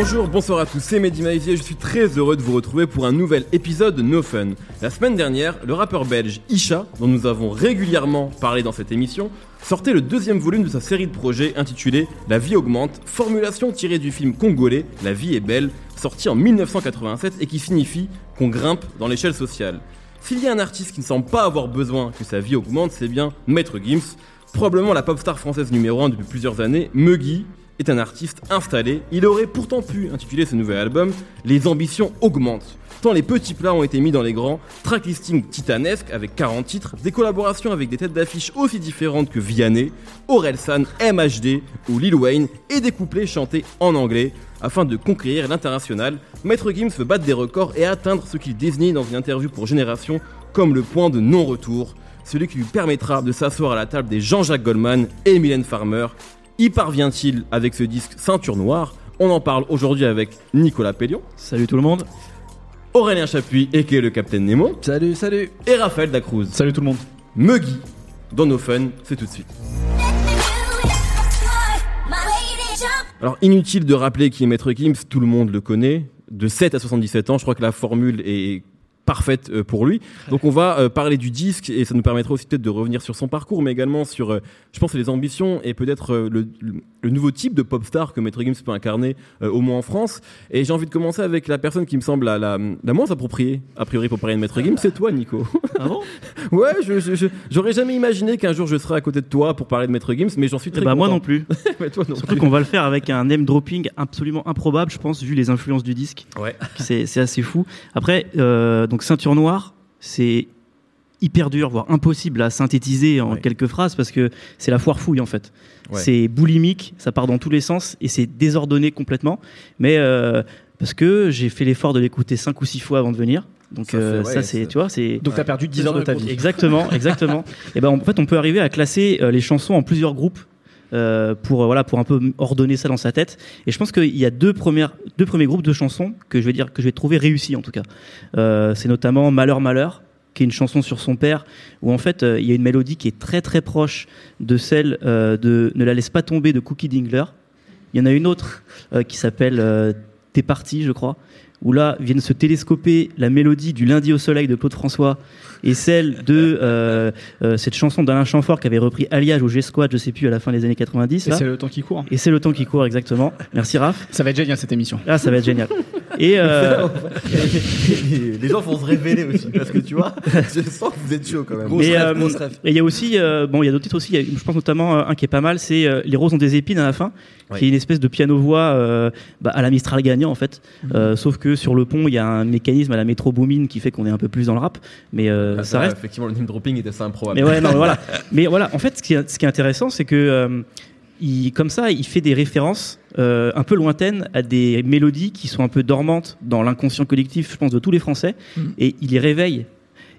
Bonjour, bonsoir à tous, c'est Mehdi Maizier, je suis très heureux de vous retrouver pour un nouvel épisode de No Fun. La semaine dernière, le rappeur belge Isha, dont nous avons régulièrement parlé dans cette émission, sortait le deuxième volume de sa série de projets intitulé La vie augmente, formulation tirée du film congolais La vie est belle, sorti en 1987 et qui signifie qu'on grimpe dans l'échelle sociale. S'il y a un artiste qui ne semble pas avoir besoin que sa vie augmente, c'est bien Maître Gims, probablement la pop star française numéro 1 depuis plusieurs années, Muggy, est un artiste installé. Il aurait pourtant pu intituler ce nouvel album Les ambitions augmentent. Tant les petits plats ont été mis dans les grands, tracklisting titanesque avec 40 titres, des collaborations avec des têtes d'affiche aussi différentes que Vianney, Orelsan, MHD ou Lil Wayne et des couplets chantés en anglais afin de conquérir l'international. Maître Gims veut battre des records et atteindre ce qu'il désignait dans une interview pour Génération comme le point de non-retour, celui qui lui permettra de s'asseoir à la table des Jean-Jacques Goldman et Mylène Farmer, y parvient-il avec ce disque Ceinture Noire? On en parle aujourd'hui avec Nicolas Pellion. Salut tout le monde. Aurélien Chapuis, et le Capitaine Nemo. Salut, salut. Et Raphaël Dacruz. Salut tout le monde. Muggy, dans nos fun, c'est tout de suite. Alors inutile de rappeler qui est Maître Gims, tout le monde le connaît. De 7 à 77 ans, je crois que la formule est parfaite euh, pour lui. Donc on va euh, parler du disque et ça nous permettra aussi peut-être de revenir sur son parcours, mais également sur, euh, je pense, les ambitions et peut-être le, le, nouveau type de pop star que Maître Gims peut incarner au moins en France. Et j'ai envie de commencer avec la personne qui me semble la, la, la moins appropriée, a priori pour parler de Maître Gims, c'est toi, Nico. Ah bon? Ouais, je, j'aurais jamais imaginé qu'un jour je serais à côté de toi pour parler de Maître Gims, mais j'en suis très bah content. moi non plus. mais toi non Surtout qu'on va le faire avec un name dropping absolument improbable, je pense, vu les influences du disque. Ouais. C'est, c'est assez fou. Après, euh, donc Ceinture Noire, c'est hyper dur, voire impossible à synthétiser en Ouais. quelques phrases parce que c'est la foire fouille en fait. Ouais. C'est boulimique, ça part dans tous les sens et c'est désordonné complètement. Mais euh, parce que j'ai fait l'effort de l'écouter cinq ou six fois avant de venir. Donc Ça, euh, c'est- ça tu vois, c'est Donc t'as perdu 10 heures de ta vie. Exactement, exactement. et ben en fait, on peut arriver à classer euh, les chansons en plusieurs groupes. Euh, pour euh, voilà pour un peu ordonner ça dans sa tête. Et je pense qu'il y a deux premières deux premiers groupes de chansons que je vais dire que je vais trouver réussis en tout cas. Euh, c'est notamment Malheur Malheur qui est une chanson sur son père où en fait il y a une mélodie qui est très très proche de celle de Ne la laisse pas tomber de Cookie Dingler. Il y en a une autre qui s'appelle T'es parti je crois où là viennent se télescoper la mélodie du lundi au soleil de Claude François et celle de euh, euh, cette chanson d'Alain Chamfort qui avait repris Alliage au G-Squad, je sais plus, à la fin des années 90. Et c'est le temps qui court. Et c'est le temps qui court, exactement. Merci Raph. Ça va être génial cette émission. Ah, ça va être génial. Et euh, les gens vont se révéler aussi, parce que tu vois, je sens que vous êtes chaud quand même. Grosse et, euh, il y a aussi, euh, bon, il y a d'autres titres aussi. Il y a- je pense notamment euh, un qui est pas mal, c'est euh, Les roses ont des épines à la fin, qui est une espèce de piano-voix euh, bah, à la Mistral gagnant en fait. Euh, sauf que sur le pont, il y a un mécanisme à la métro booming qui fait qu'on est un peu plus dans le rap, mais euh, Ah, ça ça, reste Effectivement, le name dropping était assez improbable. Mais ouais, non, mais voilà. Mais voilà, en fait, ce qui est, ce qui est intéressant, c'est que euh, il, comme ça, il fait des références euh, un peu lointaines à des mélodies qui sont un peu dormantes dans l'inconscient collectif, je pense, de tous les Français, Mhm. et il les réveille.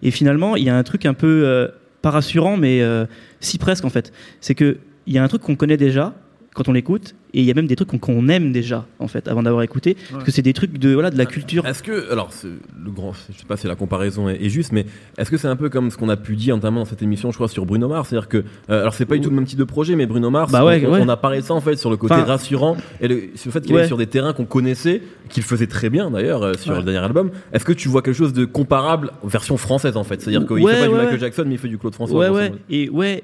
Et finalement, il y a un truc un peu euh, pas rassurant, mais euh, si presque en fait. C'est que il y a un truc qu'on connaît déjà quand on l'écoute, et il y a même des trucs qu'on aime déjà en fait avant d'avoir écouté, parce que c'est des trucs de voilà de la culture. Est-ce que, alors, c'est le grand, je sais pas si la comparaison est, est juste, mais est-ce que c'est un peu comme ce qu'on a pu dire notamment dans cette émission, je crois, sur Bruno Mars, c'est-à-dire que, euh, alors c'est pas du tout le même type de projet, mais Bruno Mars, Bah ouais, on, ouais. on a parlé de ça en fait sur le côté Enfin- rassurant et le, sur le fait qu'il Ouais. est sur des terrains qu'on connaissait, qu'il faisait très bien d'ailleurs euh, sur Ouais. le dernier album. Est-ce que tu vois quelque chose de comparable version française en fait, c'est-à-dire qu'il Ouais, fait pas du Michael ouais. Jackson, mais il fait du Claude François. Ouais, ouais, et ouais,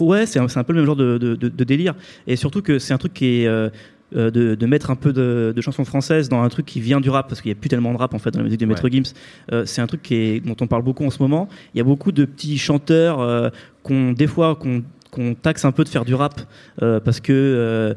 ouais, c'est un, peu le même genre de, de- de- de délire. Et surtout que c'est un truc qui est euh, euh, de, de mettre un peu de, chansons françaises dans un truc qui vient du rap, parce qu'il n'y a plus tellement de rap en fait dans la musique de Maître Gims. Euh, c'est un truc qui est, dont on parle beaucoup en ce moment. Il y a beaucoup de petits chanteurs euh, qu'on des fois qu'on taxe un peu de faire du rap parce que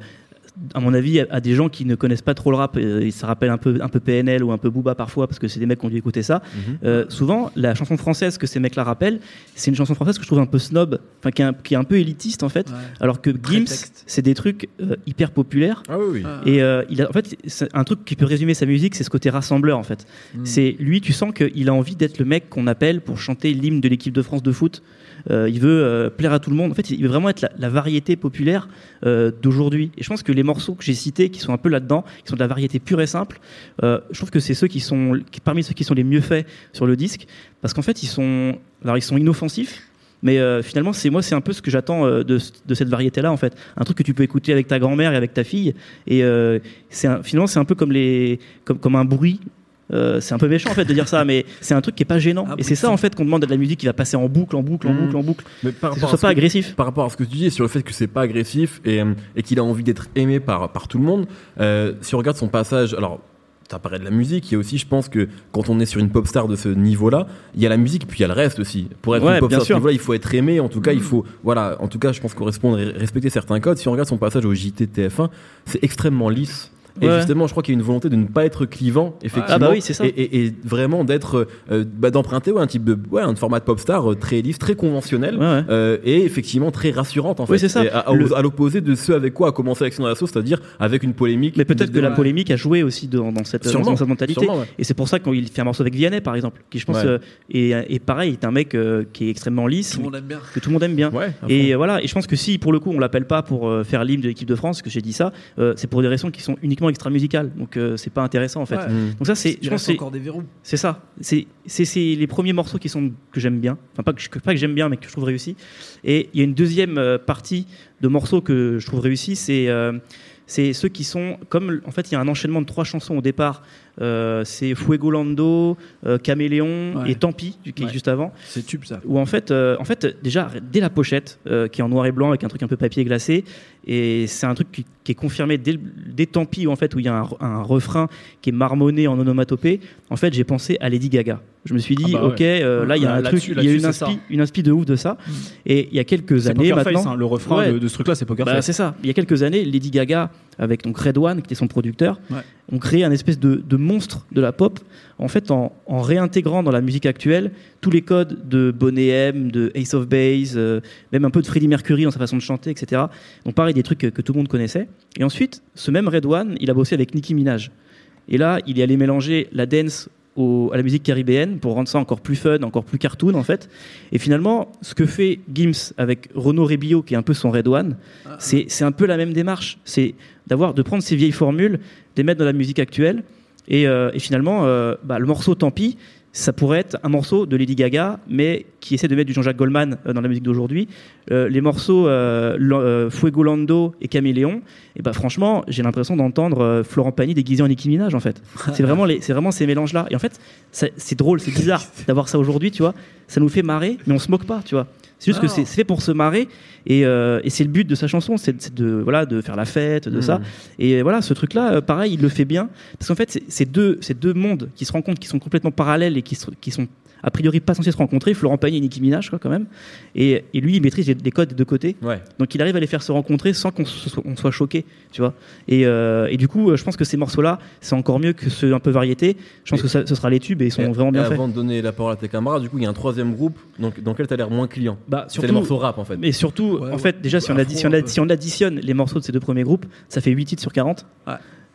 à mon avis, à des gens qui ne connaissent pas trop le rap, euh, et ça rappelle un peu, un peu PNL ou un peu Booba parfois, parce que c'est des mecs qui ont dû écouter ça. Mhm. Euh, souvent, la chanson française que ces mecs-là rappellent, c'est une chanson française que je trouve un peu snob, enfin qui, est un- qui est un peu élitiste en fait, alors que Gims, Prétexte. c'est des trucs euh, hyper populaires. Ah oui, oui. Et euh, il a, en fait, c'est un truc qui peut résumer sa musique, c'est ce côté rassembleur en fait. Mm. C'est lui, tu sens qu'il a envie d'être le mec qu'on appelle pour chanter l'hymne de l'équipe de France de foot. Euh, il veut euh, plaire à tout le monde. En fait, il veut vraiment être la, variété populaire euh, d'aujourd'hui. Et je pense que les morceaux que j'ai cités, qui sont un peu là-dedans, qui sont de la variété pure et simple, je trouve que c'est ceux qui sont parmi ceux qui sont les mieux faits sur le disque, parce qu'en fait, ils sont, alors ils sont inoffensifs. Mais finalement, c'est moi, c'est un peu ce que j'attends de, cette variété-là, en fait. Un truc que tu peux écouter avec ta grand-mère et avec ta fille. Et finalement, c'est un peu comme un bruit. C'est un peu méchant en fait de dire ça, mais c'est un truc qui est pas gênant. Ah, et c'est ça en fait qu'on demande à de la musique qui va passer en boucle, en boucle, en mmh. boucle, en boucle. Mais par rapport ce soit pas agressif. Par rapport à ce que tu dis sur le fait que c'est pas agressif et, et qu'il a envie d'être aimé par par tout le monde. si on regarde son passage, alors ça paraît de la musique. Il y a aussi, je pense que quand on est sur une pop star de ce niveau-là, il y a la musique, puis il y a le reste aussi. Pour être une pop star il faut être aimé. En tout cas, il faut, voilà, en tout cas, je pense correspondre, respecter certains codes. Si on regarde son passage au JT TF1, c'est extrêmement lisse. Et justement, je crois qu'il y a une volonté de ne pas être clivant, effectivement. Ah bah oui, c'est ça. Et, vraiment d'être, euh, bah, d'emprunter ouais, un type de, ouais, un format de pop star euh, très lisse, très conventionnel, euh, et effectivement très rassurante en fait. c'est ça. à, l'opposé de ce avec quoi a commencé Action Asso, c'est-à-dire avec une polémique. Mais peut-être que la polémique a joué aussi dans, cette, dans cette mentalité. Et c'est pour ça qu'il fait un morceau avec Vianney, par exemple, qui je pense et, pareil, est un mec qui est extrêmement lisse, tout le monde aime bien. que tout le monde aime bien. et voilà. Et je pense que si pour le coup on l'appelle pas pour faire l'hymne de l'équipe de France, que j'ai dit ça, c'est pour des raisons qui sont uniquement extra musicales donc euh, c'est pas intéressant en fait. Donc ça c'est, je pense c'est encore des verrous. C'est ça. C'est c'est les premiers morceaux qui sont que j'aime bien. Enfin pas que pas que j'aime bien, mais que je trouve réussi. Et il y a une deuxième euh, partie de morceaux que je trouve réussi, c'est euh, c'est ceux qui sont comme en fait il y a un enchaînement de trois chansons au départ c'est Fuegolando, euh, Caméléon et Tant pis, qui est juste avant. C'est tube ça. Où en fait, euh, en fait, déjà dès la pochette, qui est en noir et blanc avec un truc un peu papier glacé, et c'est un truc qui, est confirmé dès, dès Tant pis, où, en fait, où il y a un, refrain qui est marmonné en onomatopée. En fait, j'ai pensé à Lady Gaga. Je me suis dit, ah bah ok, là il y a un truc, il y a une inspi, une inspi de ouf de ça. Mm. Et il y a quelques années maintenant, hein, le refrain de, ce truc-là, c'est Poker bah, C'est ça. Il y a quelques années, Lady Gaga avec donc Red One, qui était son producteur, ont créé un espèce de, monstre de la pop, en fait, en, réintégrant dans la musique actuelle tous les codes de Bonnet M, de Ace of Base, euh, même un peu de Freddie Mercury dans sa façon de chanter, etc. Donc pareil, des trucs que, tout le monde connaissait. Et ensuite, ce même Red One, il a bossé avec Nicki Minaj. Et là, il est allé mélanger la dance à la musique caribéenne pour rendre ça encore plus fun, encore plus cartoon en fait. Et finalement, ce que fait Gims avec Renaud Rebillot, qui est un peu son Red One, c'est un peu la même démarche. C'est d'avoir de prendre ces vieilles formules, de les mettre dans la musique actuelle euh, et, finalement, euh, bah, le morceau Tant pis, ça pourrait être un morceau de Lady Gaga, mais qui essaie de mettre du Jean-Jacques Goldman euh, dans la musique d'aujourd'hui. les morceaux Fuego Lando et Caméléon, et bah franchement, j'ai l'impression d'entendre Florent Pagny déguisé en Nicki Minaj en fait. C'est vraiment c'est vraiment ces mélanges là. Et en fait, c'est drôle, c'est bizarre d'avoir ça aujourd'hui, tu vois. Ça nous fait marrer, mais on se moque pas, tu vois. C'est juste que c'est fait pour se marrer et, euh, et c'est le but de sa chanson, c'est de voilà de faire la fête, de ça. Hmm. Et voilà, ce truc-là, euh, pareil, il le fait bien parce qu'en fait, c'est deux, deux mondes qui se rencontrent, qui sont complètement parallèles et qui, qui sont a priori pas censé se rencontrer, Florent Pagny et Nicki Minaj, quoi, quand même. Et, et lui, il maîtrise les, codes des deux côtés. Donc il arrive à les faire se rencontrer sans qu'on soit, choqué, tu vois. Et, euh, et, du coup, je pense que ces morceaux-là, c'est encore mieux que ceux un peu variété. Je pense que ça, ce sera les tubes et ils sont vraiment bien faits. Avant de donner la parole à tes camarades, du coup, il y a un troisième groupe donc, dans lequel tu as l'air moins client. Bah, c'est les morceaux rap, en fait. Mais surtout, en fait, déjà, si, on si, on additionne les morceaux de ces deux premiers groupes, ça fait 8 titres sur 40.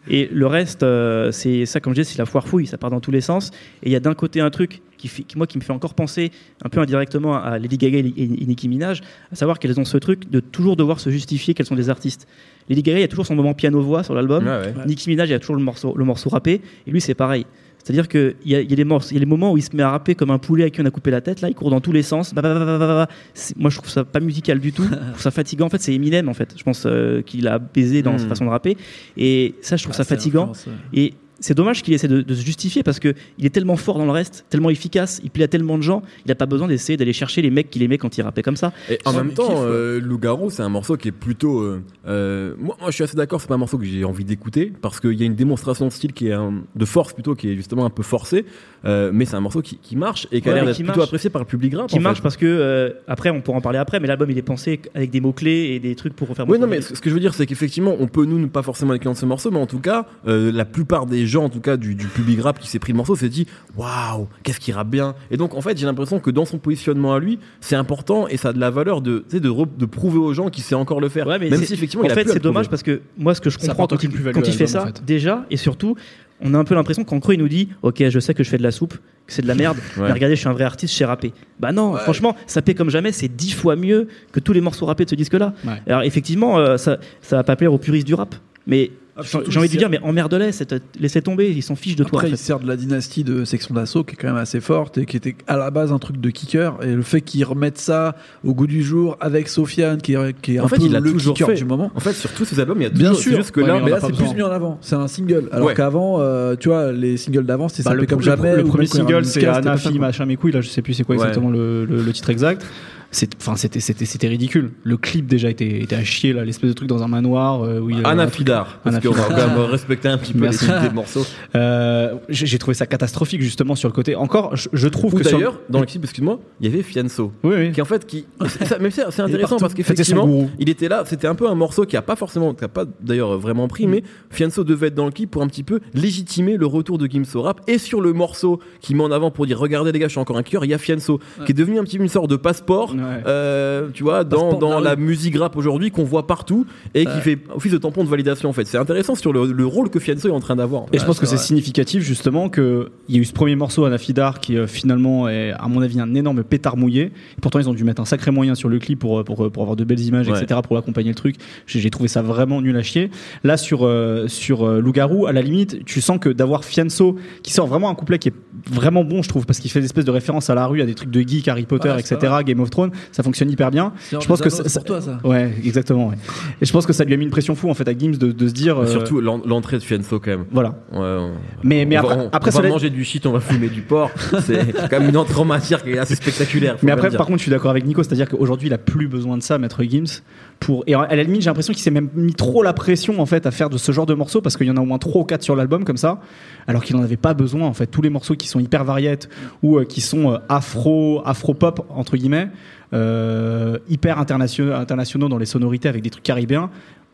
Et le reste, euh, c'est ça, comme je disais, c'est la foire fouille, ça part dans tous les sens. Et il y a d'un côté un truc qui, qui, moi, qui me fait encore penser un peu indirectement à Lady Gaga et, Nicki Minaj, à savoir qu'elles ont ce truc de toujours devoir se justifier qu'elles sont des artistes. Lady Gaga, il y a toujours son moment piano-voix sur l'album. Nicki Minaj, il y a toujours le morceau, le morceau rappé. Et lui, c'est pareil. C'est-à-dire qu'il y, a, y, a des morceaux, il y a des moments où il se met à rapper comme un poulet à qui on a coupé la tête. Là, il court dans tous les sens. Bah, bah, bah, moi, je trouve ça pas musical du tout. je trouve ça fatigant. En fait, c'est Eminem, en fait. Je pense euh, qu'il a baisé dans sa hmm. façon de rapper. Et ça, je trouve ça fatigant. Et c'est dommage qu'il essaie de, se justifier parce que il est tellement fort dans le reste, tellement efficace, il plaît à tellement de gens, il n'a pas besoin d'essayer d'aller chercher les mecs qu'il aimait quand il rappait comme ça. Et en même temps, euh, Loup-garou, c'est un morceau qui est plutôt. Euh, euh, moi, moi, je suis assez d'accord, c'est pas un morceau que j'ai envie d'écouter parce qu'il y a une démonstration de style qui est de force plutôt, qui est justement un peu forcée, mais c'est un morceau qui, marche et qui a l'air d'être plutôt apprécié par le public rap. Qui marche parce que après, on pourra en parler après, mais l'album il est pensé avec des mots clés et des trucs pour refaire. Oui, non, mais ce que je veux dire, c'est qu'effectivement, on peut nous ne pas forcément écouter ce morceau, mais en tout cas, la plupart des gens, en tout cas du public rap qui s'est pris le morceau s'est dit waouh, qu'est-ce qu'il rappe bien. Et donc en fait, j'ai l'impression que dans son positionnement à lui, c'est important et ça a de la valeur de, de, de prouver aux gens qu'il sait encore le faire. même si effectivement, en fait, c'est dommage parce que moi, ce que je comprends quand il, quand il fait ça, déjà, et surtout, on a un peu l'impression qu'en creux, il nous dit Ok, je sais que je fais de la soupe, que c'est de la merde, mais regardez, je suis un vrai artiste, je sais rapper. Bah non, franchement, ça paie comme jamais, c'est dix fois mieux que tous les morceaux rappés de ce disque-là. Alors effectivement, euh, ça, ça va pas plaire aux puristes du rap, mais J'ai envie de dire, mais emmerde-les, laissez tomber, ils s'en fichent de toi. Après, il sert de la dynastie de section d'assaut qui est quand même assez forte et qui était à la base un truc de kicker. Et le fait qu'ils remettent ça au goût du jour avec Sofiane, qui est, qui est en un fait, peu il a le toujours kicker fait. du moment. En fait, sur tous ces albums, il y a Bien toujours sûr, juste que Ouais, là, mais là c'est plus mis en avant. C'est un single. Alors Ouais. qu'avant, euh, tu vois, les singles d'avant, c'était Bah, ça le, comme jamais. le premier single, c'est Anafi, machin, mes couilles. Là, je sais plus c'est quoi exactement le titre exact. C'était, ridicule. Le clip déjà était, était à chier là, l'espèce de truc dans un manoir euh, où il Anna Fidar, parce qu'on va quand même respecter un petit peu les Merci. titres des morceaux. Euh, j'ai, trouvé ça catastrophique justement sur le côté. Encore, je, je trouve Ou que sur- d'ailleurs, dans l'équipe, excuse-moi, il y avait Fianso. oui, oui. Qui en fait, qui. mais c'est intéressant parce qu'effectivement, il était là. C'était un peu un morceau qui a pas forcément, qui a pas d'ailleurs vraiment pris, Mm. mais Fianso devait être dans le clip pour un petit peu légitimer le retour de Gims au rap. Et sur le morceau qui met en avant pour dire regardez les gars, je suis encore un cœur, il y a Fianso qui est devenu un petit peu une sorte de passeport. Ouais. euh, tu vois, dans, dans la la musique rap aujourd'hui qu'on voit partout et qui fait office de tampon de validation en fait. C'est intéressant sur le, le rôle que Fianso est en train d'avoir. Et je pense que c'est significatif justement qu'il y a eu ce premier morceau Anafidar qui euh, finalement est à mon avis un énorme pétard mouillé. Et pourtant ils ont dû mettre un sacré moyen sur le clip pour, pour, pour avoir de belles images, Ouais. etc. pour accompagner le truc. J'ai trouvé ça vraiment nul à chier. Là sur, euh, sur euh, Loup-Garou, à la limite, tu sens que d'avoir Fianso qui sort vraiment un couplet qui est vraiment bon je trouve parce qu'il fait des espèces de références à la rue, à des trucs de geek, Harry Potter, Ouais, etc. Game of Thrones, ça fonctionne hyper bien. Je pense que ça- c'est pour toi ça. Ouais, exactement. ouais. Et je pense que ça lui a mis une pression fou en fait à Gims de, de se dire. euh, Surtout l'en- l'entrée de Fianso quand même. Voilà. Ouais, on- Mais, mais on après, va, on, après on va manger du shit, on va fumer du porc. C'est quand même une entrée en matière qui est assez spectaculaire. Mais après, par contre, je suis d'accord avec Nico, c'est-à-dire qu'aujourd'hui, il a plus besoin de ça, Maître Gims. Pour... Et à la limite, j'ai l'impression qu'il s'est même mis trop la pression en fait à faire de ce genre de morceaux parce qu'il y en a au moins 3 ou 4 sur l'album comme ça, alors qu'il n'en avait pas besoin. En fait, tous les morceaux qui sont hyper variettes ou euh, qui sont euh, afro, afro-pop entre guillemets, euh, hyper internationaux, internationaux dans les sonorités avec des trucs caribéens.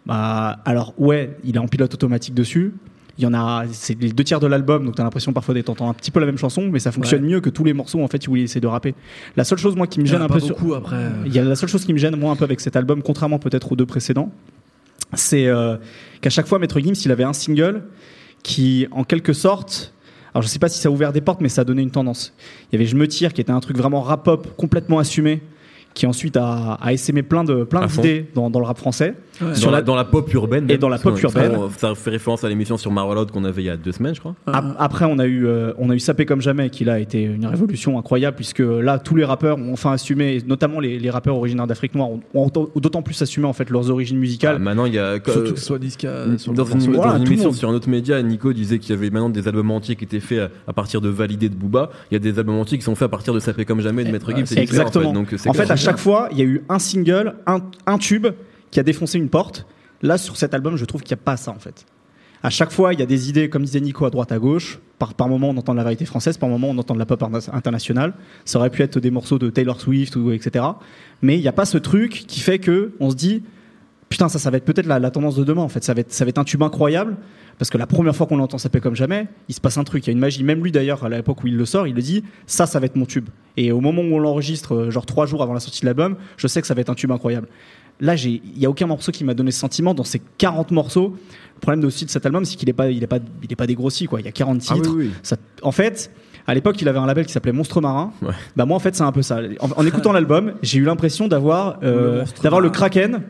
Bah, alors ouais, il est en pilote automatique dessus. Il y en a, c'est les deux tiers de l'album, donc t'as l'impression parfois d'être entendre un petit peu la même chanson, mais ça fonctionne mieux que tous les morceaux en fait où il essaie de rapper. La seule chose moi qui me gêne un peu sur, après. euh, il y a la seule chose qui me gêne moi un peu avec cet album, contrairement peut-être aux deux précédents, c'est euh, qu'à chaque fois Maître Gims il avait un single qui en quelque sorte alors je sais pas si ça a ouvert des portes mais ça a donné une tendance. Il y avait Je me tire qui était un truc vraiment rap pop complètement assumé qui ensuite a, a essaimé plein de plein d'idées dans, dans le rap français. Ouais. Dans, la, dans la pop urbaine. Et dans la pop urbaine. on- Ça fait référence à l'émission sur Marvel qu'on avait il y a deux semaines, je crois. Ap- Après, on a eu, euh, on a eu Sapé comme jamais, qui là a été une révolution incroyable, puisque là, tous les rappeurs ont enfin assumé, et notamment les, les rappeurs originaires d'Afrique noire, ont, ont autant- d'autant plus assumé en fait leurs origines Ah, musicales. maintenant, il y a. Surtout que ce soit sur dans une, dans émission monde. sur un autre média, Nico disait qu'il y avait maintenant des albums entiers qui étaient faits à, à partir de Validé de Booba. Il y a des albums entiers qui sont faits à partir de Sapé comme jamais de Maître Gims. c'est différent, Exactement. En fait, Donc, En fait, à chaque fois, il y a eu un single, un, tube qui a défoncé une porte. Là, sur cet album, je trouve qu'il n'y a pas ça en fait. À chaque fois, il y a des idées, comme disait Nico, à droite, à gauche. Par, par moment, on entend de la variété française, par moment, on entend de la pop interna- internationale. Ça aurait pu être des morceaux de Taylor Swift ou etc. Mais il n'y a pas ce truc qui fait que on se dit, putain, ça, ça va être peut-être la, tendance de demain. En fait, ça ça va être un tube incroyable. Parce que la première fois qu'on l'entend s'appeler comme jamais, il se passe un truc. Il y a une magie. Même lui, d'ailleurs, à l'époque où il le sort, il le dit, ça, ça va être mon tube. Et au moment où on l'enregistre, euh, genre trois jours avant la sortie de l'album, je sais que ça va être un tube incroyable. Là, il n'y a aucun morceau qui m'a donné ce sentiment dans ces 40 morceaux. Le problème aussi de cet album, c'est qu'il n'est pas, il est pas, il est pas dégrossi. Quoi. Il y a 40 Ah oui, titres. oui. Ça- en fait, à l'époque, il avait un label qui s'appelait Monstre Marin. Ouais. Bah moi, en fait, c'est un peu ça. En, en écoutant l'album, j'ai eu l'impression d'avoir euh, d'avoir le. Kraken,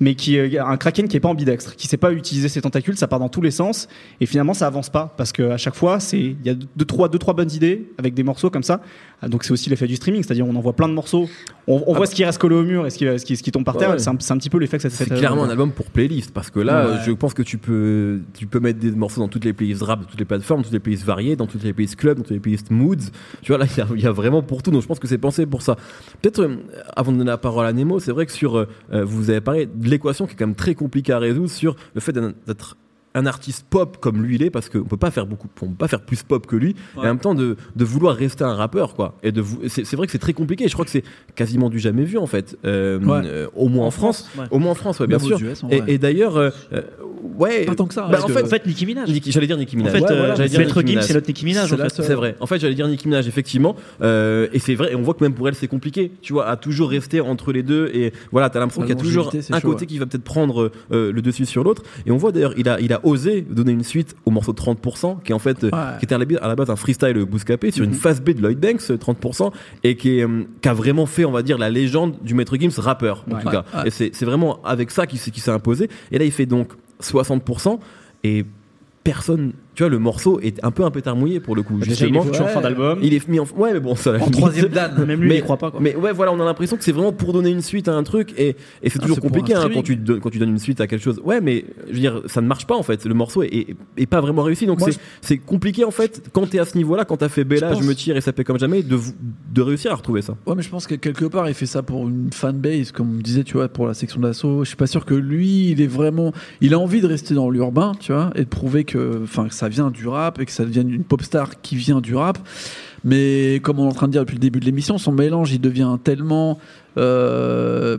mais qui euh, un Kraken qui est pas ambidextre, qui sait pas utiliser ses tentacules, ça part dans tous les sens, et finalement, ça avance pas parce que à chaque fois, c'est il y a deux trois deux trois bonnes idées avec des morceaux comme ça. Ah, Donc c'est aussi l'effet du streaming, c'est-à-dire on envoie plein de morceaux, on, on voit ce qui reste collé au mur et ce qui ce qui, ce qui tombe par terre. ouais. C'est un, c'est un petit peu l'effet que ça C'est fait. clairement un album pour playlist parce que là, Ouais. je pense que tu peux, tu peux mettre des morceaux dans toutes les playlists rap, dans toutes les plateformes, dans toutes les playlists variées, dans toutes les playlists club, dans toutes les playlists moods. Tu vois, là, il y y, a vraiment pour tout. Donc, je pense que c'est pensé pour ça. Peut-être, euh, avant de donner la parole à Nemo, c'est vrai que sur, euh, euh, vous avez parlé de l'équation qui est quand même très compliquée à résoudre sur le fait d'être un artiste pop comme lui il est parce qu'on peut pas faire beaucoup on peut pas faire plus pop que lui et en même temps de, de vouloir rester un rappeur quoi et de c'est c'est vrai que c'est très compliqué je crois que c'est quasiment du jamais vu en fait Euh, Ouais. euh, au moins en, France, ouais. au moins en France ouais, bien sûr US, en et, d'ailleurs euh, euh, ouais Pas tant que ça. Bah, en que- fait, En fait, Nicki Minaj. Nicki- j'allais dire Nicki En Minaj fait, Ouais, euh, voilà, c'est notre Nicki Minaj. C'est en fait. vrai. En fait, j'allais dire Nicki Minaj, effectivement. Euh, et c'est vrai. Et on voit que même pour elle, c'est compliqué. Tu vois, à toujours rester entre les deux. Et voilà, t'as l'impression qu'il y a toujours un côté qui va peut-être prendre le dessus sur l'autre. Et on voit d'ailleurs, il a, il a osé donner une suite au morceau 30%, qui est en fait, euh, Ouais. qui était à la, bi- à la base un freestyle bouscapé sur une Mhm. phase B de Lloyd Banks, euh, 30%, et qui, est, euh, qui a vraiment fait, on va dire, la légende du Maître Gims rappeur, en Ouais. tout cas. Ouais. Et c'est vraiment avec ça qu'il qui s'est imposé. Et là, il fait donc 60%. et personne, tu vois, le morceau est un peu un pétard mouillé pour le coup. Déjà, il est Justement, foutu en fin d'album. il est mis en, ouais, mais bon, ça. En troisième dan. Même lui, Mais- il croit pas. Quoi. Mais ouais, voilà, on a l'impression que c'est vraiment pour donner une suite à un truc et, et c'est Ah, toujours compliqué hein, quand, tu donnes, quand tu donnes une suite à quelque chose. Ouais, mais je veux dire, ça ne marche pas en fait. Le morceau est, est, est pas vraiment réussi. Donc c'est compliqué en fait quand t'es à ce niveau-là, quand t'as fait Bella, Je me tire et ça fait comme jamais, de, réussir à retrouver ça. Ouais, mais je pense que quelque part, il fait ça pour une fanbase, comme on disait, tu vois, pour la section d'assaut. Je suis pas sûr que lui, il est vraiment. Il a envie de rester dans l'urbain, tu vois, et de prouver que, enfin, que ça vient du rap et que ça devienne une pop star qui vient du rap. Mais comme on est en train de dire depuis le début de l'émission, son mélange, il devient tellement. euh,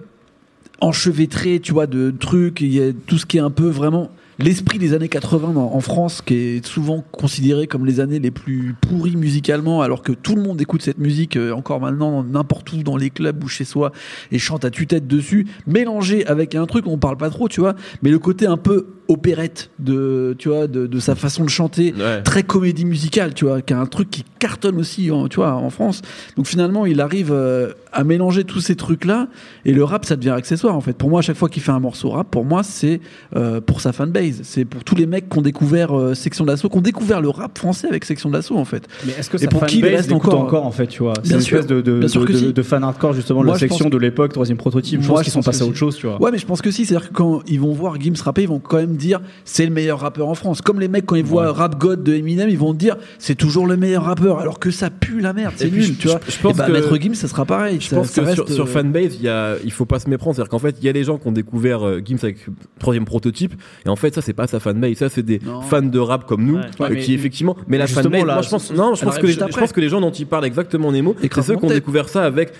enchevêtré, tu vois, de trucs. Il y a tout ce qui est un peu vraiment l'esprit des années 80 en, France, qui est souvent considéré comme les années les plus pourries musicalement, alors que tout le monde écoute cette musique euh, encore maintenant n'importe où dans les clubs ou chez soi et chante à tue-tête dessus, mélangé avec un truc on parle pas trop, tu vois, mais le côté un peu opérette de, tu vois, de, de sa façon de chanter Ouais. très comédie musicale, tu vois, qui est un truc qui cartonne aussi, en, tu vois, en France. Donc finalement, il arrive euh, à mélanger tous ces trucs-là, et le rap, ça devient accessoire, en fait. Pour moi, à chaque fois qu'il fait un morceau rap, pour moi, c'est euh, pour sa fanbase. C'est pour tous les mecs qui ont découvert euh, Section d'Assaut, qui ont découvert le rap français avec Section d'Assaut, en fait. Mais est-ce que Et sa pour qui il reste encore encore en fait, tu vois? C'est Bien une sûr. espèce de, de, Bien sûr de, que de- si. de fan hardcore justement, Moi, la section pense de l'époque, troisième prototype. Je Moi, pense je qu'ils sont pense passés que à autre si. chose, tu vois. Ouais, mais je pense que si, c'est-à-dire que quand ils vont voir Gims rapper, ils vont quand même dire c'est le meilleur rappeur en France. Comme les mecs, quand ils voient Rap God de Eminem, ils vont dire c'est toujours le meilleur rappeur, alors que ça pue la merde, c'est nul, je- tu vois. je- je pense Et bah, que- Maître Gims, ça sera pareil. Je ça- pense ça que sur, reste, sur euh, fanbase, il y a, il faut pas se méprendre. C'est-à-dire qu'en fait, il y a des gens qui ont découvert euh, Gims avec troisième prototype, et en fait, ça c'est pas sa fanbase. Ça c'est des Non. fans de rap comme nous, Ouais. euh, Ouais, mais- qui effectivement. Mais la fanbase, là, moi je pense, non, je pense que les, je pense que les gens dont il parle exactement Nemo, Et c'est ceux qui ont découvert ça avec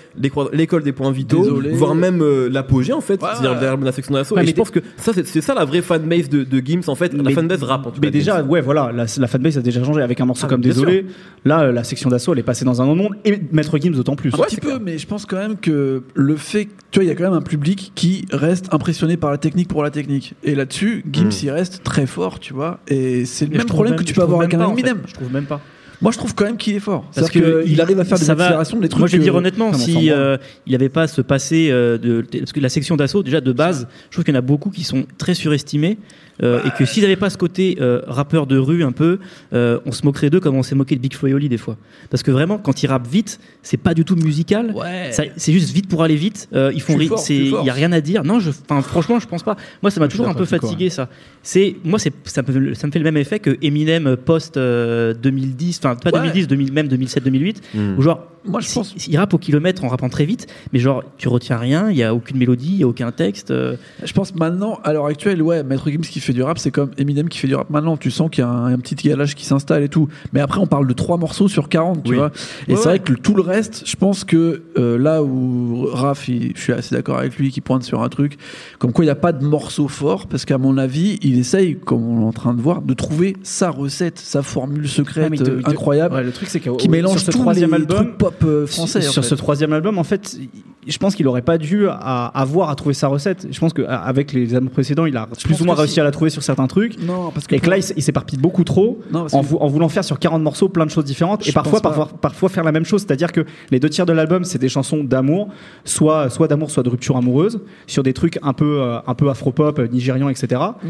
l'école des points vitaux, voire même euh, l'apogée en fait, c'est-à-dire la section d'assaut. Et mais je pense que ça c'est c'est ça la vraie fanbase de, de Gims en fait, la Mais- fanbase rap en tout Mais cas. déjà, ouais, voilà, la, la fanbase a déjà changé avec un morceau Ah, comme Désolé. Là, euh, la section d'assaut, elle est passée dans un autre monde et Maître Gims d'autant plus. Un petit peu, mais je pense quand même que le fait, tu vois, il y a quand même un public qui reste impressionné par la technique pour la technique. Et là-dessus, Gims, Mm. il reste très fort, tu vois. Et c'est le Mais même problème même- que tu peux avoir avec un pas, en fait. Eminem. Je trouve même pas. Moi, je trouve quand même qu'il est fort. Parce que qu'il arrive à faire des accélérations, des trucs. Moi, je vais dire honnêtement, on s'en si euh, il n'avait pas ce passé euh, de parce que la section d'assaut déjà de base, je trouve qu'il y en a beaucoup qui sont très surestimés. euh, et que s'ils n'avaient pas ce côté euh, rappeur de rue un peu, euh, on se moquerait d'eux comme on s'est moqué de Big Flo et Oli des fois. Parce que vraiment, quand ils rappent vite, c'est pas du tout musical. Ouais. Ça- C'est juste vite pour aller vite. Euh, ils font Tu rire. forces, C'est, tu il y a rien à dire. Non, je, franchement, je pense pas. Moi, ça m'a toujours un peu fatigué ça. C'est, moi, c'est, ça me, ça me fait le même effet que Eminem post euh, 2010, enfin pas Ouais. 2010, 2000, même 2007-2008, Mm. où genre, Moi, je pense. il rappe au kilomètre en rappant très vite, mais genre, tu retiens rien. Il y a aucune mélodie, il y a aucun texte. euh, Je pense maintenant, à l'heure actuelle, ouais, Maître Gims qui fait du rap, c'est comme Eminem qui fait du rap maintenant. Tu sens qu'il y a un, un petit galage qui s'installe et tout. Mais après, on parle de trois morceaux sur 40, tu Oui. vois. Et Ouais, c'est ouais. vrai que le- tout le reste, je pense que euh, là où Raph, il- je suis assez d'accord avec lui, qui pointe sur un truc, comme quoi il n'y a pas de morceau fort, parce qu'à mon avis, il essaye, comme on est en train de voir, de trouver sa recette, sa formule secrète te- euh, te- incroyable, Ouais, le truc, c'est qu'au- qui sur mélange ce tous troisième les album, trucs pop euh, français. en sur fait. ce troisième album, en fait, je pense qu'il aurait pas dû à- avoir à trouver sa recette. Je pense qu'avec les albums précédents, il a plus ou moins réussi si. à la trouver sur certains trucs. Non, parce que Et que là, il s'éparpille beaucoup trop Non, en, que- vou- en voulant faire sur 40 morceaux plein de choses différentes Je et parfois, faire la même chose. C'est-à-dire que les deux tiers de l'album, c'est des chansons d'amour, soit, soit d'amour, soit de rupture amoureuse, sur des trucs un peu, euh, un peu afro-pop, nigérian, etc. Mm.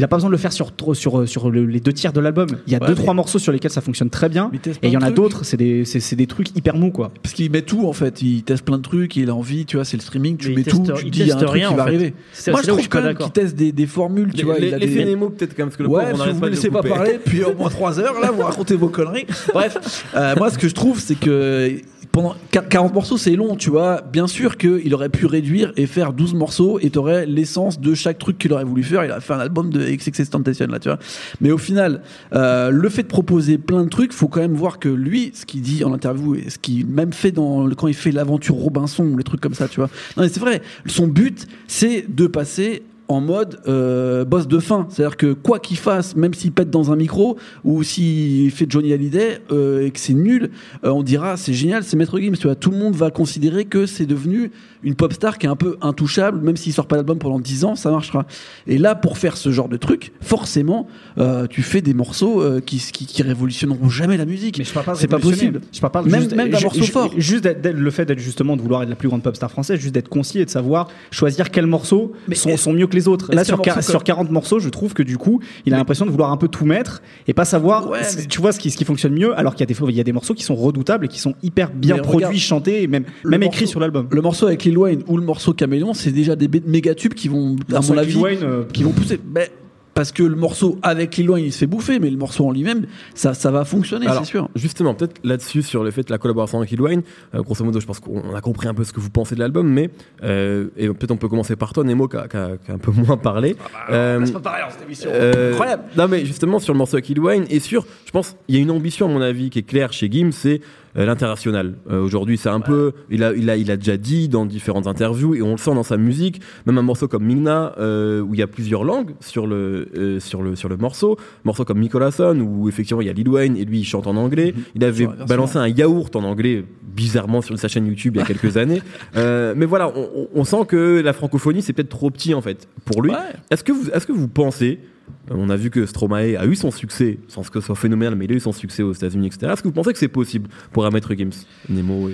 Il a pas besoin de le faire sur, sur, sur le- les deux tiers de l'album. Il y a Ouais, deux, mais- trois morceaux sur lesquels ça fonctionne très bien. Et il y en a d'autres, c'est des, c'est, des trucs hyper mous, quoi. Parce qu'il met tout en fait, il teste plein de trucs, il a envie, tu vois, c'est le streaming, tu Mais mets il teste- tout, tu il dis il y a un teste truc rien, qui va en fait. arriver. c'est- Moi je trouve quand pas même qu'il teste des, des formules, tu Les- vois. les- il a L'effet des... Nemo peut-être quand même parce que le Ouais, pauvre, on si vous de laissez le pas parler, puis au moins 3 heures, là, vous racontez vos conneries. Bref, euh, moi, ce que je trouve, c'est que pendant quar- 40 morceaux, c'est long, tu vois. Bien sûr qu'il aurait pu réduire et faire 12 morceaux et t'aurais l'essence de chaque truc qu'il aurait voulu faire. Il a fait un album de XXXTentacion, là, tu vois. Mais au final, euh, le fait de proposer plein de trucs, faut quand même voir que lui, ce qu'il dit en interview et ce qu'il même fait quand il fait l'aventure Robinson, les trucs comme ça, tu vois. Non, mais c'est vrai. Son but, c'est de passer en mode euh, boss de fin. C'est-à-dire que quoi qu'il fasse, même s'il pète dans un micro ou s'il fait Johnny Hallyday euh, et que c'est nul, euh, on dira c'est génial, c'est Maître Gims. Tu tout le monde va considérer que c'est devenu une pop star qui est un peu intouchable, même s'il sort pas d'album pendant 10 ans, ça marchera. Et là, pour faire ce genre de truc, forcément, euh, tu fais des morceaux euh, qui, qui, qui révolutionneront jamais la musique. Mais je parle pas de C'est pas possible. Je parle pas Même- juste, même d'un morceau fort. Juste le fait d'être justement de vouloir être la plus grande pop star française, juste d'être concis et de savoir choisir quels morceaux Mais sont, mieux que les autres. Là, sur, morceau quar- comme- sur 40 morceaux, je trouve que du coup, il a l'impression de vouloir un peu tout mettre et pas savoir, Ouais, c- mais- tu vois, ce qui, ce qui fonctionne mieux, alors qu'il y a des il y a des morceaux qui sont redoutables et qui sont hyper bien Mais produits, regarde, chantés et même, même écrits sur l'album. Le morceau avec Lil Wayne ou le morceau Caméléon, c'est déjà des méga tubes qui vont, à mon avis, Wayne, euh, qui vont pousser. Ben, parce que le morceau avec Lil Wayne, il se fait bouffer, mais le morceau en lui-même, ça, ça va fonctionner, c'est sûr. Justement, peut-être là-dessus, sur le fait de la collaboration avec Lil Wayne, euh, grosso modo, je pense qu'on a compris un peu ce que vous pensez de l'album, mais euh, et peut-être on peut commencer par toi, Nemo, qui a, un peu moins parlé. Euh, C'est pas pareil dans cette émission. euh, Incroyable. Non, mais justement, sur le morceau avec Lil Wayne, et sur, je pense, il y a une ambition, à mon avis, qui est claire chez Gims, c'est euh, l'international. Euh, Aujourd'hui, c'est un peu, il a, il, a, il a déjà dit dans différentes interviews, et on le sent dans sa musique, même un morceau comme Migna, euh, où il y a plusieurs langues sur le, euh, sur le, sur le morceau, morceau comme Nicolason, où effectivement il y a Lil Wayne, et lui il chante en anglais, il avait balancé un yaourt en anglais, bizarrement sur sa chaîne YouTube il y a quelques années. Euh, mais voilà, on, on- sent que la francophonie c'est peut-être trop petit en fait pour lui. Ouais. Est-ce que vous, est-ce que vous pensez, euh, on a vu que Stromae a eu son succès, sans que ce soit phénoménal, mais il a eu son succès aux États-Unis, etc. Est-ce que vous pensez que c'est possible pour un maître Gims, Nemo.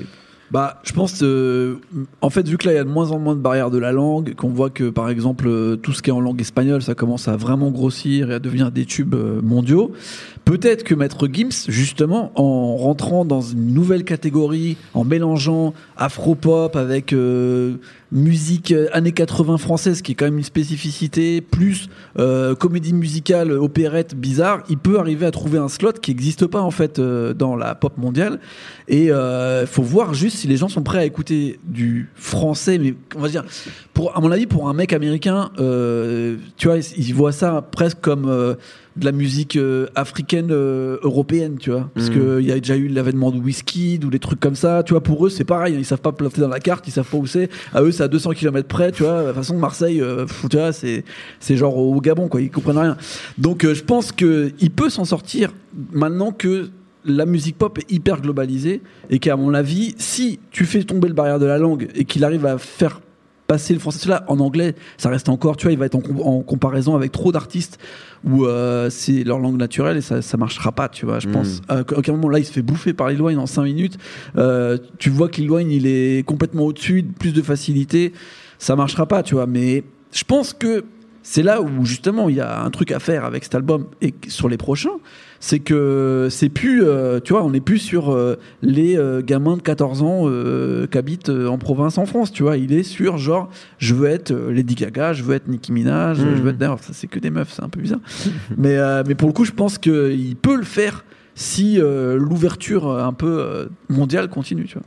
Bah, je pense, euh, en fait, vu que là, il y a de moins en moins de barrières de la langue, qu'on voit que, par exemple, euh, tout ce qui est en langue espagnole, ça commence à vraiment grossir et à devenir des tubes euh, mondiaux, peut-être que Maître Gims, justement, en rentrant dans une nouvelle catégorie, en mélangeant afro-pop avec musique euh, années 80 française, qui est quand même une spécificité, plus euh, comédie musicale, euh, opérette bizarre, il peut arriver à trouver un slot qui n'existe pas, en fait, euh, dans la pop mondiale. Et il faut voir juste si les gens sont prêts à écouter du français, mais on va dire, pour, à mon avis, pour un mec américain, euh, tu vois, il voit ça presque comme euh, de la musique euh, africaine euh, européenne, tu vois, parce Mhm. que il y a déjà eu l'avènement de whisky ou des trucs comme ça, tu vois. Pour eux, c'est pareil, hein, ils savent pas planter dans la carte, ils savent pas où c'est. À eux, c'est à 200 km près, tu vois. De toute façon, Marseille, euh, pff, tu vois, c'est c'est genre au Gabon, quoi. Ils comprennent rien. Donc, je pense que il peut s'en sortir maintenant que la musique pop est hyper globalisée et qu'à mon avis, si tu fais tomber le barrière de la langue et qu'il arrive à faire passer le français là en anglais, ça reste encore, tu vois, il va être en, com- en comparaison avec trop d'artistes où euh, c'est leur langue naturelle et ça, ça marchera pas, tu vois, je Mm. pense. À aucun moment là, il se fait bouffer par Lil Wayne en 5 minutes. Euh, tu vois que Lil Wayne, il est complètement au-dessus, plus de facilité, ça marchera pas, tu vois. Mais je pense que c'est là où justement il y a un truc à faire avec cet album et sur les prochains, c'est que c'est plus, euh, tu vois, on n'est plus sur euh, les euh, gamins de 14 ans qui habitent en province en France, tu vois. Il est sur genre, je veux être Lady Gaga, je veux être Nicki Minaj, je veux être d'ailleurs, ça c'est que des meufs, c'est un peu bizarre. mais, mais pour le coup, je pense qu'il peut le faire si l'ouverture un peu mondiale continue, tu vois.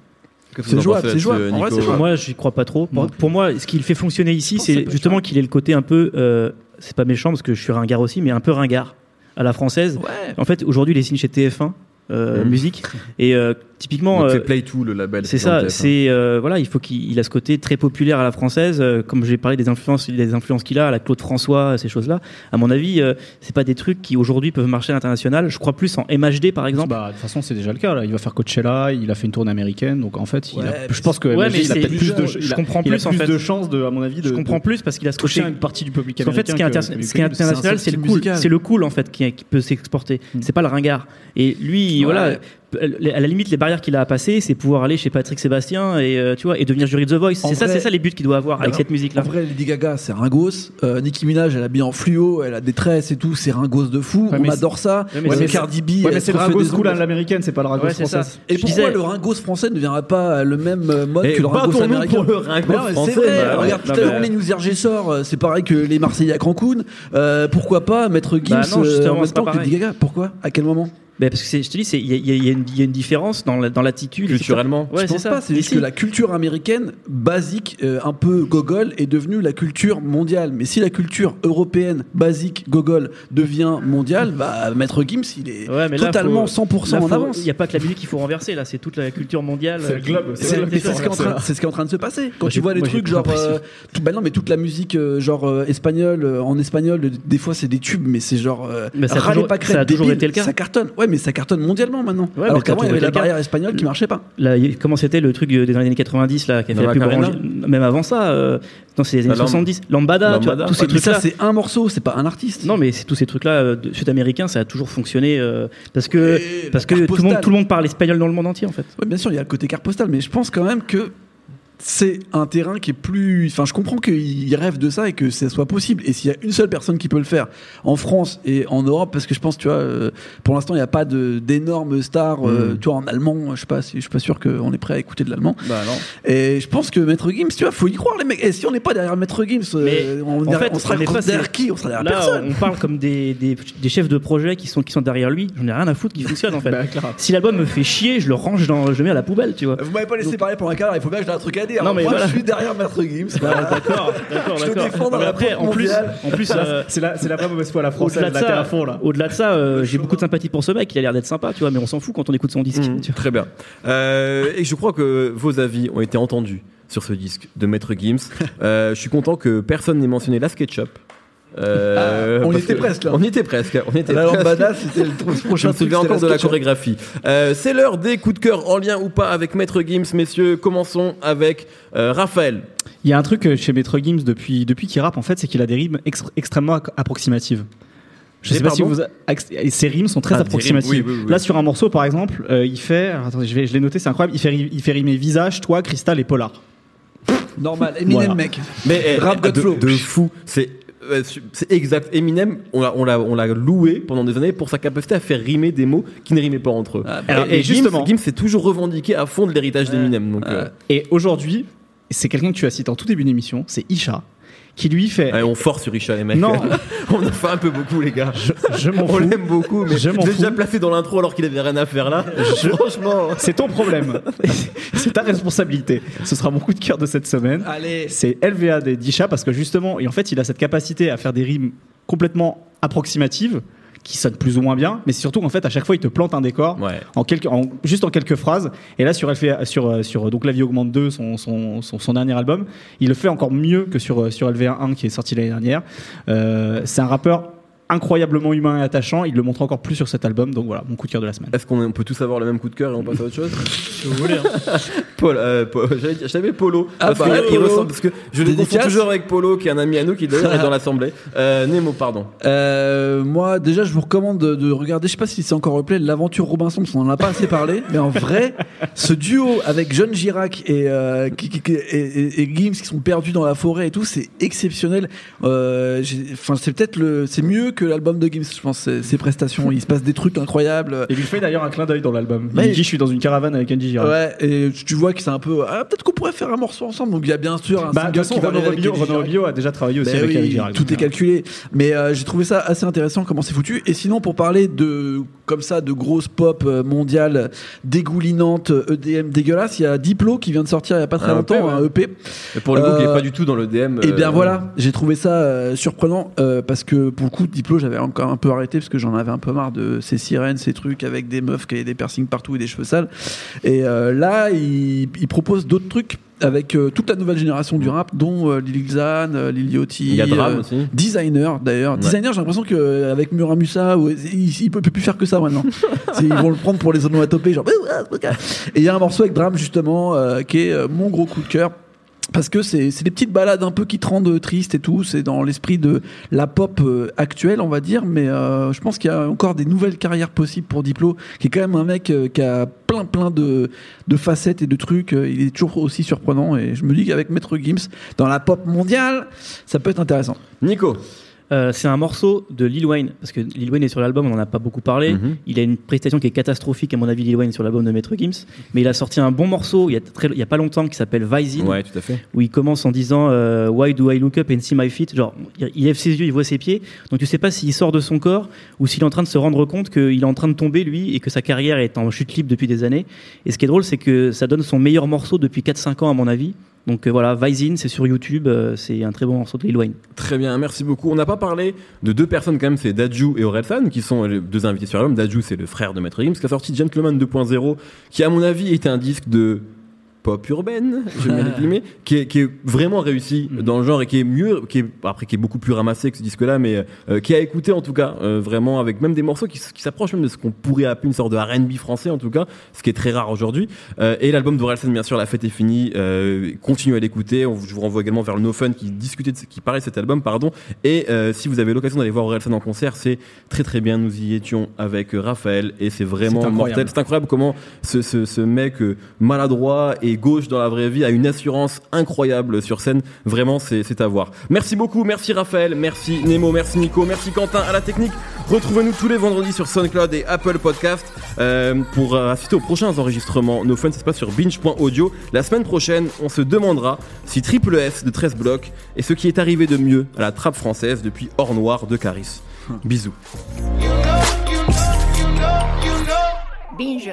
C'est jouable, c'est jouable. En vrai, jouable. Moi, j'y crois pas trop. Pour, moi, ce qui le fait fonctionner ici, c'est justement qu'il ait le côté un peu, euh, c'est pas méchant parce que je suis ringard aussi, mais un peu ringard à la française. Ouais. En fait, aujourd'hui, il est signé chez TF1 euh, Mhm. musique et euh, typiquement. Donc, euh, c'est Play 2 le label. c'est ça, TF1. c'est euh, voilà, il faut qu'il il a ce côté très populaire à la française, euh, comme j'ai parlé des influences, des influences qu'il a, à la Claude François, ces choses-là. À mon avis, euh, c'est pas des trucs qui aujourd'hui peuvent marcher à l'international. Je crois plus en MHD par exemple. Bah, de toute façon, c'est déjà le cas. Là. Il va faire Coachella, il a fait une tournée américaine. Donc en fait, il a- je pense que Ouais, mais il a c'est- peut-être plus de, je comprends plus, en fait. de chances, de, à mon avis, de, je comprends de plus parce qu'il a côté une partie du public Parce qu'en fait, ce qui est, américain inter- que- ce qui est que- c'est un international, c'est le cool. C'est le cool en fait qui, qui peut s'exporter. Mm. C'est pas le ringard. Et lui, Ouais. voilà, à la limite, les barrières qu'il a à passer, c'est pouvoir aller chez Patrick Sébastien et euh, tu vois et devenir jury de The Voice. C'est ça, c'est ça les buts qu'il doit avoir avec cette musique-là. En vrai, Lady Gaga, c'est ringos. Euh, Nicki Minaj, elle habille en fluo, elle a des tresses et tout, c'est ringos de fou. Ouais, On adore ça. Ouais, mais Ouais, mais Cardi B, mais c'est le ringos cool à l'américaine, c'est pas le ringos française. Et Je pourquoi disais- le ringos français ne viendrait pas le même euh, mode Et que le ringos américain pour le ringos français, C'est vrai, bah, regarde, tout à l'heure, les News RG sort, euh, c'est pareil que les Marseillais à Cancun. Euh, pourquoi pas mettre Gims Bah euh, en même temps que. Lady Gaga? Pourquoi? À quel moment? Ben, parce que c'est- je te dis, c'est- il y, a- il y a- il y a une- il y a une différence dans la- dans l'attitude. Culturellement. Ouais, Je c'est pense ça. pas, c'est juste si. que la culture américaine basique, euh, un peu gogol, est devenue la culture mondiale. Mais si la culture européenne basique gogol devient mondiale, bah Maître Gims, il est Ouais, mais là, totalement faut- 100% Là, en faut- avance. Il n'y a pas que la musique qu'il faut renverser là, c'est toute la culture mondiale. C'est ce, qui est en train- c'est ce qui est en train de se passer. Quand Moi, tu vois j'ai trucs genre. euh, tout- bah non, mais toute la musique euh, genre euh, espagnole, euh, en espagnol, de- des fois c'est des tubes, mais c'est genre. Euh, Mais ça a toujours- pas crête, ça a toujours débile, été le cas. Ça cartonne. Ouais, mais ça cartonne mondialement maintenant. Ouais, mais Alors qu'avant, il y avait la barrière espagnole qui marchait pas. Là, comment c'était le truc euh, des années 90 là, qui a fait Dans la orange Même avant ça, euh, non, c'est les années La Lam- 70. Lambada, tu vois, Lambada. tous ces trucs-là. ça, c'est un morceau, c'est pas un artiste. Non, mais c'est tous ces trucs-là euh, de- sud-américains, ça a toujours fonctionné euh, parce que Et parce que tout le monde postale. tout le monde parle espagnol dans le monde entier en fait. Ouais, bien sûr, il y a le côté carte postale, mais je pense quand même que c'est un terrain qui est plus. Enfin, je comprends qu'il rêve de ça et que ça soit possible. Et s'il y a une seule personne qui peut le faire en France et en Europe, parce que je pense, tu vois, euh, pour l'instant, il n'y a pas d'énormes stars, euh, Mm. tu vois, en allemand. Je sais pas, je suis pas sûr qu'on est prêt à écouter de l'allemand. Bah non. Et je pense que Maître Gims, tu vois, faut y croire, les mecs. Et si on n'est pas derrière Maître Gims, euh, Mais, on, en est- fait, on sera on pas- derrière qui? On sera derrière Là, personne. on parle comme des, des, des chefs de projet qui sont, qui sont derrière lui. J'en ai rien à foutre qui fonctionne en fait. Bah, si l'album me fait chier, je le range dans, je le mets à la poubelle, tu vois. Vous m'avez pas laissé parler pendant un quart, il faut bien que j'ai un truc à dire. Non, mais Moi, voilà. je suis derrière Maître Gims. Bah, d'accord, d'accord, Je te d'accord. défends dans Mais la après, en plus, mondiale. en plus, euh, C'est la, c'est la vraie mauvaise foi à la française, au-delà de la terre ça, à fond là. au-delà de ça, euh, j'ai beaucoup de sympathie pour ce mec. Il a l'air d'être sympa, tu vois, mais on s'en fout quand on écoute son disque. Tu vois. très bien. Euh, et je crois que vos avis ont été entendus sur ce disque de Maître Gims. Euh, je suis content que personne n'ait mentionné la SketchUp. Euh, Ah, on était que- presque, là. On y était presque. On était presque. lambada, c'était le Je prochain me souviens c'était encore de la chorégraphie. Euh, c'est l'heure des coups de cœur en lien ou pas avec Maître Gims, messieurs. Commençons avec euh, Raphaël. Il y a un truc chez Maître Gims depuis, depuis qu'il rappe, en fait, c'est qu'il a des rimes ex- extrêmement approximatives. Je sais pas si vous. Ces rimes sont très Ah, approximatives. rimes, oui, oui, oui. Là, sur un morceau, par exemple, euh, il fait. alors, attendez, je, vais, je l'ai noté, c'est incroyable. Il fait, il fait rimer visage, toi, cristal et polar. Normal, Eminem, Voilà. mec. Mais eh, Rap de, Godflow. de fou. C'est c'est exact. Eminem, on l'a, on l'a, on l'a loué pendant des années pour sa capacité à faire rimer des mots qui ne rimaient pas entre eux. Ah, Alors, et, et justement- Gims, s'est toujours revendiqué à fond de l'héritage d'Eminem. Donc, euh, Et aujourd'hui, c'est quelqu'un que tu as cité en tout début d'émission, c'est Isha, qui lui fait. on force sur Isha, les mecs. Non. on en fait un peu beaucoup, les gars. Je, je m'en On fous. l'aime beaucoup, mais Je je m'en déjà placé dans l'intro alors qu'il avait rien à faire là. Franchement. C'est ton problème. c'est ta responsabilité. Ce sera mon coup de cœur de cette semaine. Allez. C'est LVA des Disha parce que justement, et en fait, il a cette capacité à faire des rimes complètement approximatives qui sonnent plus ou moins bien, mais c'est surtout en fait à chaque fois il te plante un décor Ouais. en quelques, en- juste en quelques phrases. Et là sur LVA, sur euh, sur donc La Vie augmente 2, son, son, son, son dernier album, il le fait encore mieux que sur euh, sur LVA 1 qui est sorti l'année dernière. Euh, c'est un rappeur incroyablement humain et attachant. Il le montre encore plus sur cet album. Donc voilà, mon coup de cœur de la semaine. Est-ce qu'on on peut tous avoir le même coup de cœur et on passe à autre chose Si vous voulez. hein. Paul, euh, Paul- je t'avais Polo. Ah parce bah, que Polo. ressemble, parce que je le confonds toujours avec Polo, qui est un ami à nous, qui d'ailleurs est dans l'assemblée. Euh, Nemo, pardon. Euh, moi, déjà, je vous recommande de, de regarder. Je sais pas si c'est encore replay l'aventure Robinson, parce qu'on en a pas assez parlé. mais en vrai, ce duo avec John Girac et, euh, qui- qui- qui- et, et- et Gims qui sont perdus dans la forêt et tout, c'est exceptionnel. Euh, Enfin, c'est peut-être le, c'est mieux que l'album de Gims, je pense. Ses, ses prestations, il se passe des trucs incroyables. Et il lui fait d'ailleurs un clin d'œil dans l'album. Mais- Il dit Je suis dans une caravane avec Andy Girard. Ouais, et tu vois que c'est un peu. Ah, peut-être qu'on pourrait faire un morceau ensemble. Donc il y a bien sûr un Bah, de toute façon, qui va Renaud. Rubio a déjà travaillé aussi Ben avec oui, Andy Girard. tout est calculé. Mais euh, j'ai trouvé ça assez intéressant comment c'est foutu. Et sinon, pour parler de comme ça de grosses pop euh, mondiales dégoulinantes, euh, EDM dégueulasse, il y a Diplo qui vient de sortir il y a pas très Un longtemps, EP, ouais. un EP. Et pour le coup, Euh, il est pas du tout dans le DM. Et bien euh, voilà, j'ai trouvé ça euh, surprenant euh, parce que pour le coup, Diplo, j'avais encore un peu arrêté parce que j'en avais un peu marre de ces sirènes, ces trucs avec des meufs qui avaient des piercings partout et des cheveux sales. Et euh, là, il, il propose d'autres trucs avec euh, toute la nouvelle génération du rap, dont euh, Lil Xan, euh, Lil Yachty, Il y a Dram euh. Designer d'ailleurs. Ouais. Designer, j'ai l'impression qu'avec Muramusa, ouais, il, il peut, plus faire que ça maintenant. Ils vont le prendre pour les onomatopées, genre. Et il y a un morceau avec Dram justement qui est mon gros coup de cœur. Parce que c'est des petites balades un peu qui te rendent triste et tout. C'est dans l'esprit de la pop euh, actuelle, on va dire. Mais euh, je pense qu'il y a encore des nouvelles carrières possibles pour Diplo, qui est quand même un mec euh, qui a plein plein de, de facettes et de trucs. Euh, Il est toujours aussi surprenant. Et je me dis qu'avec Maître Gims, dans la pop mondiale, ça peut être intéressant. Nico. Euh, c'est un morceau de Lil Wayne, parce que Lil Wayne est sur l'album, on n'en a pas beaucoup parlé. Mhm. Il a une prestation qui est catastrophique, à mon avis, Lil Wayne sur l'album de Maître Gims. Mais il a sorti un bon morceau il y a, très, il y a pas longtemps qui s'appelle Visine, Ouais, tout à fait. où il commence en disant euh, Why do I look up and see my feet? Genre, il il lève ses yeux, il voit ses pieds. Donc tu sais pas s'il sort de son corps ou s'il est en train de se rendre compte qu'il est en train de tomber, lui, et que sa carrière est en chute libre depuis des années. Et ce qui est drôle, c'est que ça donne son meilleur morceau depuis 4-5 ans, à mon avis. Donc euh, voilà, Visine, c'est sur YouTube, euh, c'est un très bon morceau de Lil. Très bien, merci beaucoup. On n'a pas parlé de deux personnes quand même, c'est Daju et Orelsan, qui sont les deux invités sur l'album. Daju, c'est le frère de Maître Gims, qui a sorti Gentleman 2.0, qui à mon avis était un disque de pop urbaine, je mets les guillemets, qui est, qui est vraiment réussi dans le genre et qui est mieux, qui est, après qui est beaucoup plus ramassé que ce disque-là, mais euh, qui a écouté en tout cas, euh, vraiment avec même des morceaux qui, s'approchent même de ce qu'on pourrait appeler une sorte de R&B français en tout cas, ce qui est très rare aujourd'hui. Euh, et l'album d'Orelsan, bien sûr, La fête est finie, continuez à l'écouter. Je vous renvoie également vers le No Fun qui discutait de ce, qui parlait de cet album, pardon. Et si vous avez l'occasion d'aller voir Orelsan en concert, c'est très très bien. Nous y étions avec Raphaël et c'est vraiment mortel. C'est incroyable comment ce, ce, ce mec maladroit et, est gauche dans la vraie vie, a une assurance incroyable sur scène. Vraiment, c'est à voir. Merci beaucoup, merci Raphaël, merci Nemo, merci Nico, merci Quentin à la technique. Retrouvez-nous tous les vendredis sur SoundCloud et Apple Podcast euh, pour assister aux prochains enregistrements. No Fun, ça se passe sur binge.audio. La semaine prochaine, on se demandera si Triple S de 13 blocs est ce qui est arrivé de mieux à la trappe française depuis Or Noir de Caris. Bisous. Binge.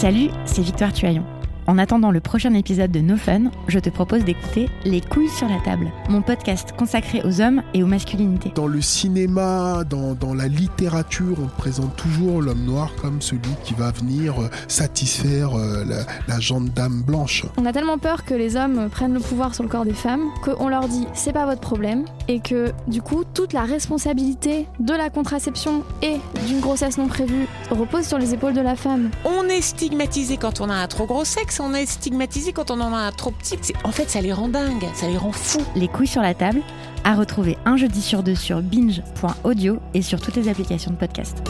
Salut, c'est Victoire Tuaillon. En attendant le prochain épisode de No Fun, je te propose d'écouter Les couilles sur la table, mon podcast consacré aux hommes et aux masculinités. Dans le cinéma, dans, dans la littérature, on présente toujours l'homme noir comme celui qui va venir euh, satisfaire euh, la, la dame blanche. On a tellement peur que les hommes prennent le pouvoir sur le corps des femmes qu'on leur dit c'est pas votre problème et que du coup toute la responsabilité de la contraception et d'une grossesse non prévue repose sur les épaules de la femme. On est stigmatisé quand on a un trop gros sexe, on est stigmatisé quand on en a un trop petit. En fait, ça les rend dingues, ça les rend fous. Les couilles sur la table, à retrouver un jeudi sur deux sur binge.audio et sur toutes les applications de podcast.